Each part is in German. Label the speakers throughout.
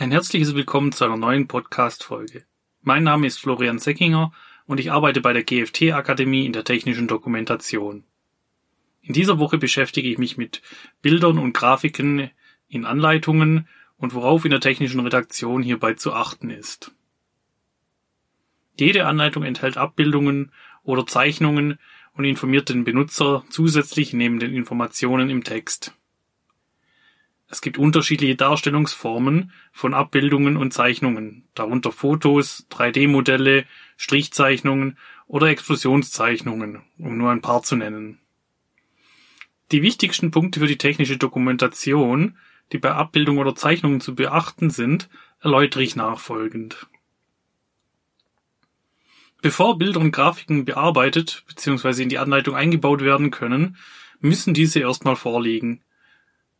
Speaker 1: Ein herzliches Willkommen zu einer neuen Podcast-Folge. Mein Name ist Florian Seckinger und ich arbeite bei der GFT Akademie in der technischen Dokumentation. In dieser Woche beschäftige ich mich mit Bildern und Grafiken in Anleitungen und worauf in der technischen Redaktion hierbei zu achten ist. Jede Anleitung enthält Abbildungen oder Zeichnungen und informiert den Benutzer zusätzlich neben den Informationen im Text. Es gibt unterschiedliche Darstellungsformen von Abbildungen und Zeichnungen, darunter Fotos, 3D-Modelle, Strichzeichnungen oder Explosionszeichnungen, um nur ein paar zu nennen. Die wichtigsten Punkte für die technische Dokumentation, die bei Abbildungen oder Zeichnungen zu beachten sind, erläutere ich nachfolgend. Bevor Bilder und Grafiken bearbeitet bzw. in die Anleitung eingebaut werden können, müssen diese erstmal vorliegen.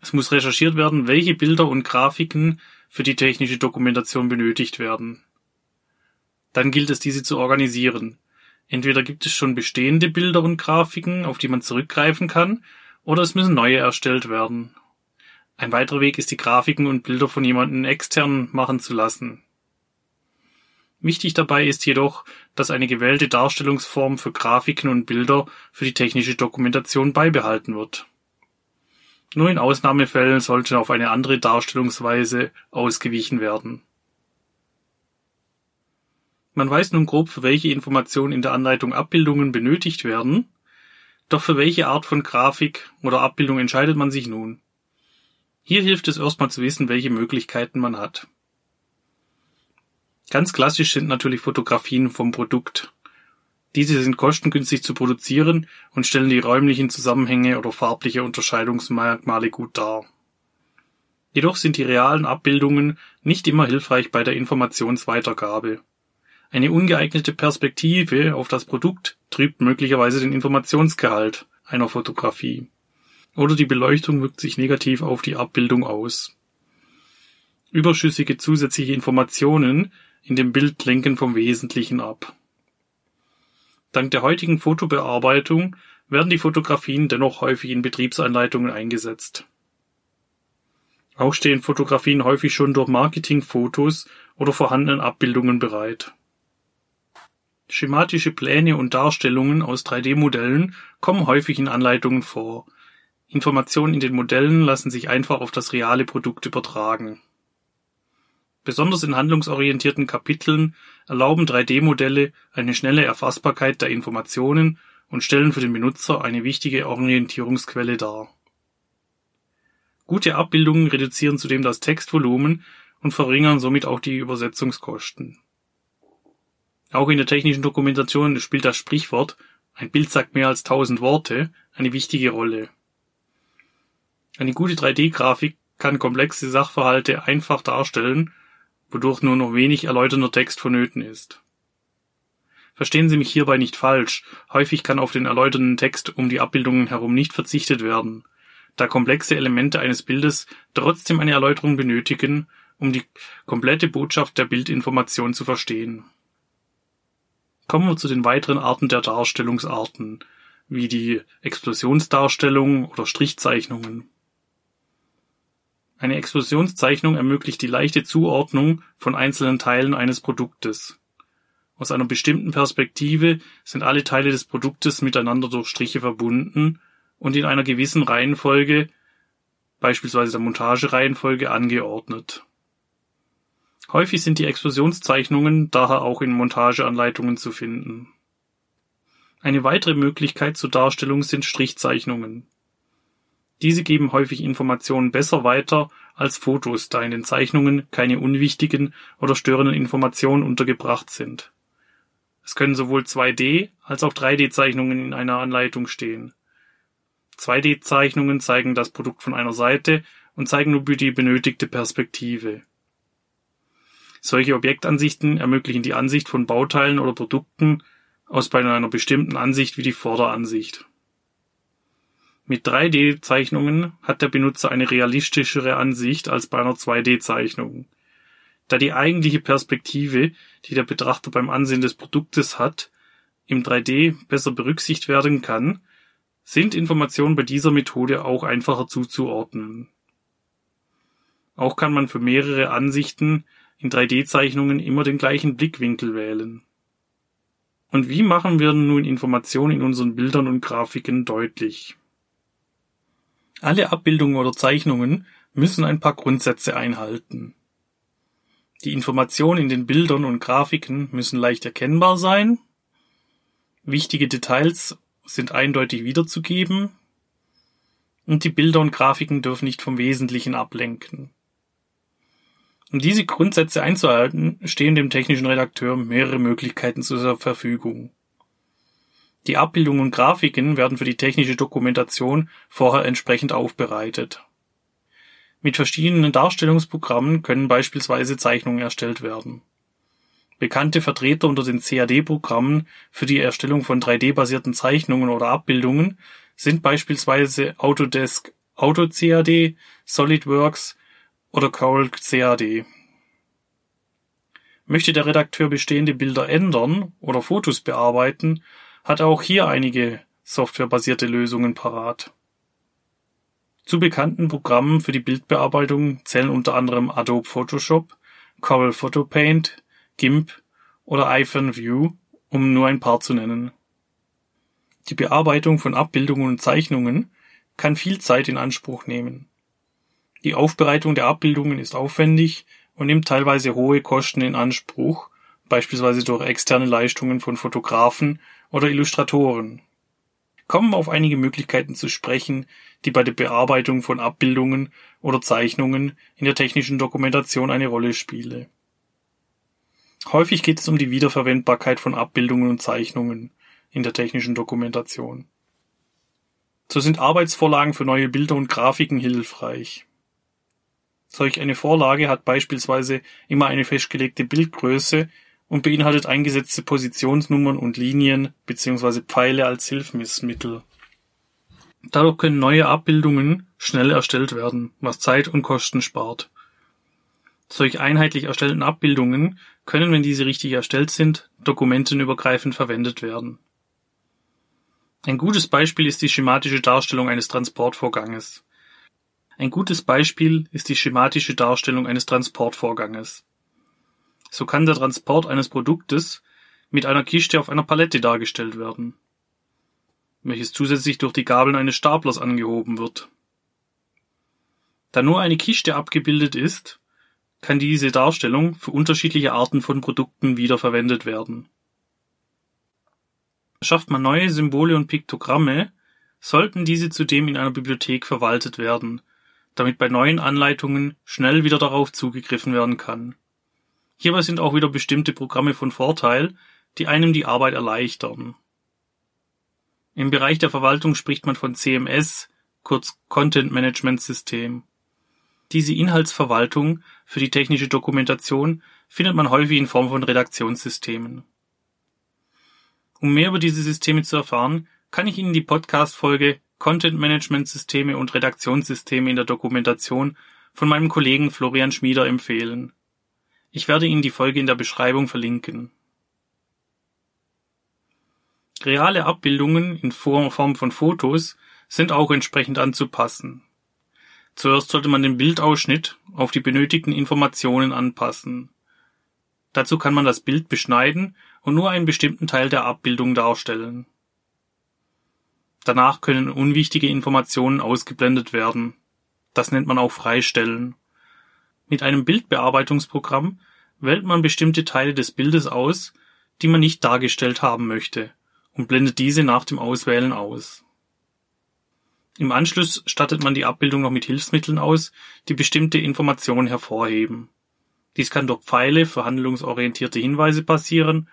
Speaker 1: Es muss recherchiert werden, welche Bilder und Grafiken für die technische Dokumentation benötigt werden. Dann gilt es, diese zu organisieren. Entweder gibt es schon bestehende Bilder und Grafiken, auf die man zurückgreifen kann, oder es müssen neue erstellt werden. Ein weiterer Weg ist, die Grafiken und Bilder von jemandem extern machen zu lassen. Wichtig dabei ist jedoch, dass eine gewählte Darstellungsform für Grafiken und Bilder für die technische Dokumentation beibehalten wird. Nur in Ausnahmefällen sollte auf eine andere Darstellungsweise ausgewichen werden. Man weiß nun grob, für welche Informationen in der Anleitung Abbildungen benötigt werden, doch für welche Art von Grafik oder Abbildung entscheidet man sich nun? Hier hilft es erstmal zu wissen, welche Möglichkeiten man hat. Ganz klassisch sind natürlich Fotografien vom Produkt. Diese sind kostengünstig zu produzieren und stellen die räumlichen Zusammenhänge oder farbliche Unterscheidungsmerkmale gut dar. Jedoch sind die realen Abbildungen nicht immer hilfreich bei der Informationsweitergabe. Eine ungeeignete Perspektive auf das Produkt trübt möglicherweise den Informationsgehalt einer Fotografie. Oder die Beleuchtung wirkt sich negativ auf die Abbildung aus. Überschüssige zusätzliche Informationen in dem Bild lenken vom Wesentlichen ab. Dank der heutigen Fotobearbeitung werden die Fotografien dennoch häufig in Betriebsanleitungen eingesetzt. Auch stehen Fotografien häufig schon durch Marketingfotos oder vorhandenen Abbildungen bereit. Schematische Pläne und Darstellungen aus 3D-Modellen kommen häufig in Anleitungen vor. Informationen in den Modellen lassen sich einfach auf das reale Produkt übertragen Besonders in handlungsorientierten Kapiteln erlauben 3D-Modelle eine schnelle Erfassbarkeit der Informationen und stellen für den Benutzer eine wichtige Orientierungsquelle dar. Gute Abbildungen reduzieren zudem das Textvolumen und verringern somit auch die Übersetzungskosten. Auch in der technischen Dokumentation spielt das Sprichwort ein Bild sagt mehr als tausend Worte eine wichtige Rolle. Eine gute 3D-Grafik kann komplexe Sachverhalte einfach darstellen wodurch nur noch wenig erläuternder Text vonnöten ist. Verstehen Sie mich hierbei nicht falsch, häufig kann auf den erläuternden Text um die Abbildungen herum nicht verzichtet werden, da komplexe Elemente eines Bildes trotzdem eine Erläuterung benötigen, um die komplette Botschaft der Bildinformation zu verstehen. Kommen wir zu den weiteren Arten der Darstellungsarten, wie die Explosionsdarstellung oder Strichzeichnungen. Eine Explosionszeichnung ermöglicht die leichte Zuordnung von einzelnen Teilen eines Produktes. Aus einer bestimmten Perspektive sind alle Teile des Produktes miteinander durch Striche verbunden und in einer gewissen Reihenfolge, beispielsweise der Montagereihenfolge, angeordnet. Häufig sind die Explosionszeichnungen daher auch in Montageanleitungen zu finden. Eine weitere Möglichkeit zur Darstellung sind Strichzeichnungen diese geben häufig Informationen besser weiter als Fotos, da in den Zeichnungen keine unwichtigen oder störenden Informationen untergebracht sind. Es können sowohl 2D als auch 3D-Zeichnungen in einer Anleitung stehen. 2D-Zeichnungen zeigen das Produkt von einer Seite und zeigen nur die benötigte Perspektive. Solche Objektansichten ermöglichen die Ansicht von Bauteilen oder Produkten aus bei einer bestimmten Ansicht wie die Vorderansicht. Mit 3D-Zeichnungen hat der Benutzer eine realistischere Ansicht als bei einer 2D-Zeichnung. Da die eigentliche Perspektive, die der Betrachter beim Ansehen des Produktes hat, im 3D besser berücksichtigt werden kann, sind Informationen bei dieser Methode auch einfacher zuzuordnen. Auch kann man für mehrere Ansichten in 3D-Zeichnungen immer den gleichen Blickwinkel wählen. Und wie machen wir nun Informationen in unseren Bildern und Grafiken deutlich? Alle Abbildungen oder Zeichnungen müssen ein paar Grundsätze einhalten. Die Informationen in den Bildern und Grafiken müssen leicht erkennbar sein. Wichtige Details sind eindeutig wiederzugeben. Und die Bilder und Grafiken dürfen nicht vom Wesentlichen ablenken. Um diese Grundsätze einzuhalten, stehen dem technischen Redakteur mehrere Möglichkeiten zur Verfügung. Die Abbildungen und Grafiken werden für die technische Dokumentation vorher entsprechend aufbereitet. Mit verschiedenen Darstellungsprogrammen können beispielsweise Zeichnungen erstellt werden. Bekannte Vertreter unter den CAD-Programmen für die Erstellung von 3D-basierten Zeichnungen oder Abbildungen sind beispielsweise Autodesk AutoCAD, SolidWorks oder Corel CAD. Möchte der Redakteur bestehende Bilder ändern oder Fotos bearbeiten, hat auch hier einige softwarebasierte Lösungen parat. Zu bekannten Programmen für die Bildbearbeitung zählen unter anderem Adobe Photoshop, Corel Photo Paint, GIMP oder iPhone View, um nur ein paar zu nennen. Die Bearbeitung von Abbildungen und Zeichnungen kann viel Zeit in Anspruch nehmen. Die Aufbereitung der Abbildungen ist aufwendig und nimmt teilweise hohe Kosten in Anspruch, beispielsweise durch externe Leistungen von Fotografen oder Illustratoren kommen wir auf einige Möglichkeiten zu sprechen, die bei der Bearbeitung von Abbildungen oder Zeichnungen in der technischen Dokumentation eine Rolle spielen. Häufig geht es um die Wiederverwendbarkeit von Abbildungen und Zeichnungen in der technischen Dokumentation. So sind Arbeitsvorlagen für neue Bilder und Grafiken hilfreich. Solch eine Vorlage hat beispielsweise immer eine festgelegte Bildgröße und beinhaltet eingesetzte Positionsnummern und Linien bzw. Pfeile als Hilfsmittel. Dadurch können neue Abbildungen schnell erstellt werden, was Zeit und Kosten spart. Solch einheitlich erstellten Abbildungen können, wenn diese richtig erstellt sind, dokumentenübergreifend verwendet werden. Ein gutes Beispiel ist die schematische Darstellung eines Transportvorganges. Ein gutes Beispiel ist die schematische Darstellung eines Transportvorganges. So kann der Transport eines Produktes mit einer Kiste auf einer Palette dargestellt werden, welches zusätzlich durch die Gabeln eines Staplers angehoben wird. Da nur eine Kiste abgebildet ist, kann diese Darstellung für unterschiedliche Arten von Produkten wiederverwendet werden. Schafft man neue Symbole und Piktogramme, sollten diese zudem in einer Bibliothek verwaltet werden, damit bei neuen Anleitungen schnell wieder darauf zugegriffen werden kann. Hierbei sind auch wieder bestimmte Programme von Vorteil, die einem die Arbeit erleichtern. Im Bereich der Verwaltung spricht man von CMS, kurz Content Management System. Diese Inhaltsverwaltung für die technische Dokumentation findet man häufig in Form von Redaktionssystemen. Um mehr über diese Systeme zu erfahren, kann ich Ihnen die Podcast-Folge Content Management Systeme und Redaktionssysteme in der Dokumentation von meinem Kollegen Florian Schmieder empfehlen. Ich werde Ihnen die Folge in der Beschreibung verlinken. Reale Abbildungen in Form von Fotos sind auch entsprechend anzupassen. Zuerst sollte man den Bildausschnitt auf die benötigten Informationen anpassen. Dazu kann man das Bild beschneiden und nur einen bestimmten Teil der Abbildung darstellen. Danach können unwichtige Informationen ausgeblendet werden. Das nennt man auch Freistellen. Mit einem Bildbearbeitungsprogramm wählt man bestimmte Teile des Bildes aus, die man nicht dargestellt haben möchte, und blendet diese nach dem Auswählen aus. Im Anschluss stattet man die Abbildung noch mit Hilfsmitteln aus, die bestimmte Informationen hervorheben. Dies kann durch Pfeile für handlungsorientierte Hinweise passieren,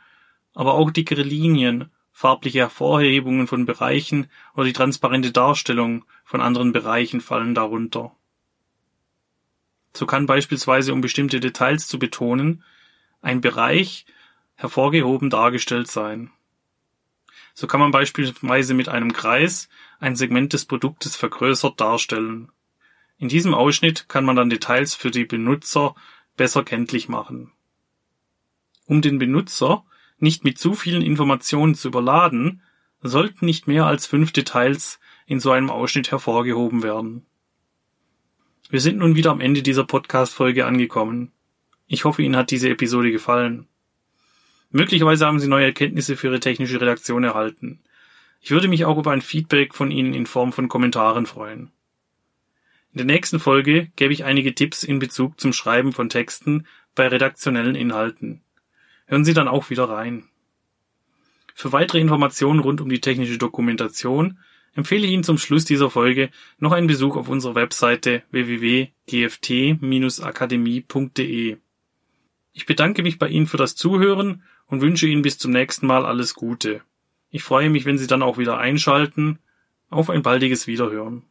Speaker 1: aber auch dickere Linien, farbliche Hervorhebungen von Bereichen oder die transparente Darstellung von anderen Bereichen fallen darunter so kann beispielsweise, um bestimmte Details zu betonen, ein Bereich hervorgehoben dargestellt sein. So kann man beispielsweise mit einem Kreis ein Segment des Produktes vergrößert darstellen. In diesem Ausschnitt kann man dann Details für die Benutzer besser kenntlich machen. Um den Benutzer nicht mit zu vielen Informationen zu überladen, sollten nicht mehr als fünf Details in so einem Ausschnitt hervorgehoben werden Wir sind nun wieder am Ende dieser Podcast-Folge angekommen. Ich hoffe, Ihnen hat diese Episode gefallen. Möglicherweise haben Sie neue Erkenntnisse für Ihre technische Redaktion erhalten. Ich würde mich auch über ein Feedback von Ihnen in Form von Kommentaren freuen. In der nächsten Folge gebe ich einige Tipps in Bezug zum Schreiben von Texten bei redaktionellen Inhalten. Hören Sie dann auch wieder rein. Für weitere Informationen rund um die technische Dokumentation empfehle ich Ihnen zum Schluss dieser Folge noch einen Besuch auf unserer Webseite www.gft-akademie.de. Ich bedanke mich bei Ihnen für das Zuhören und wünsche Ihnen bis zum nächsten Mal alles Gute. Ich freue mich, wenn Sie dann auch wieder einschalten. Auf ein baldiges Wiederhören.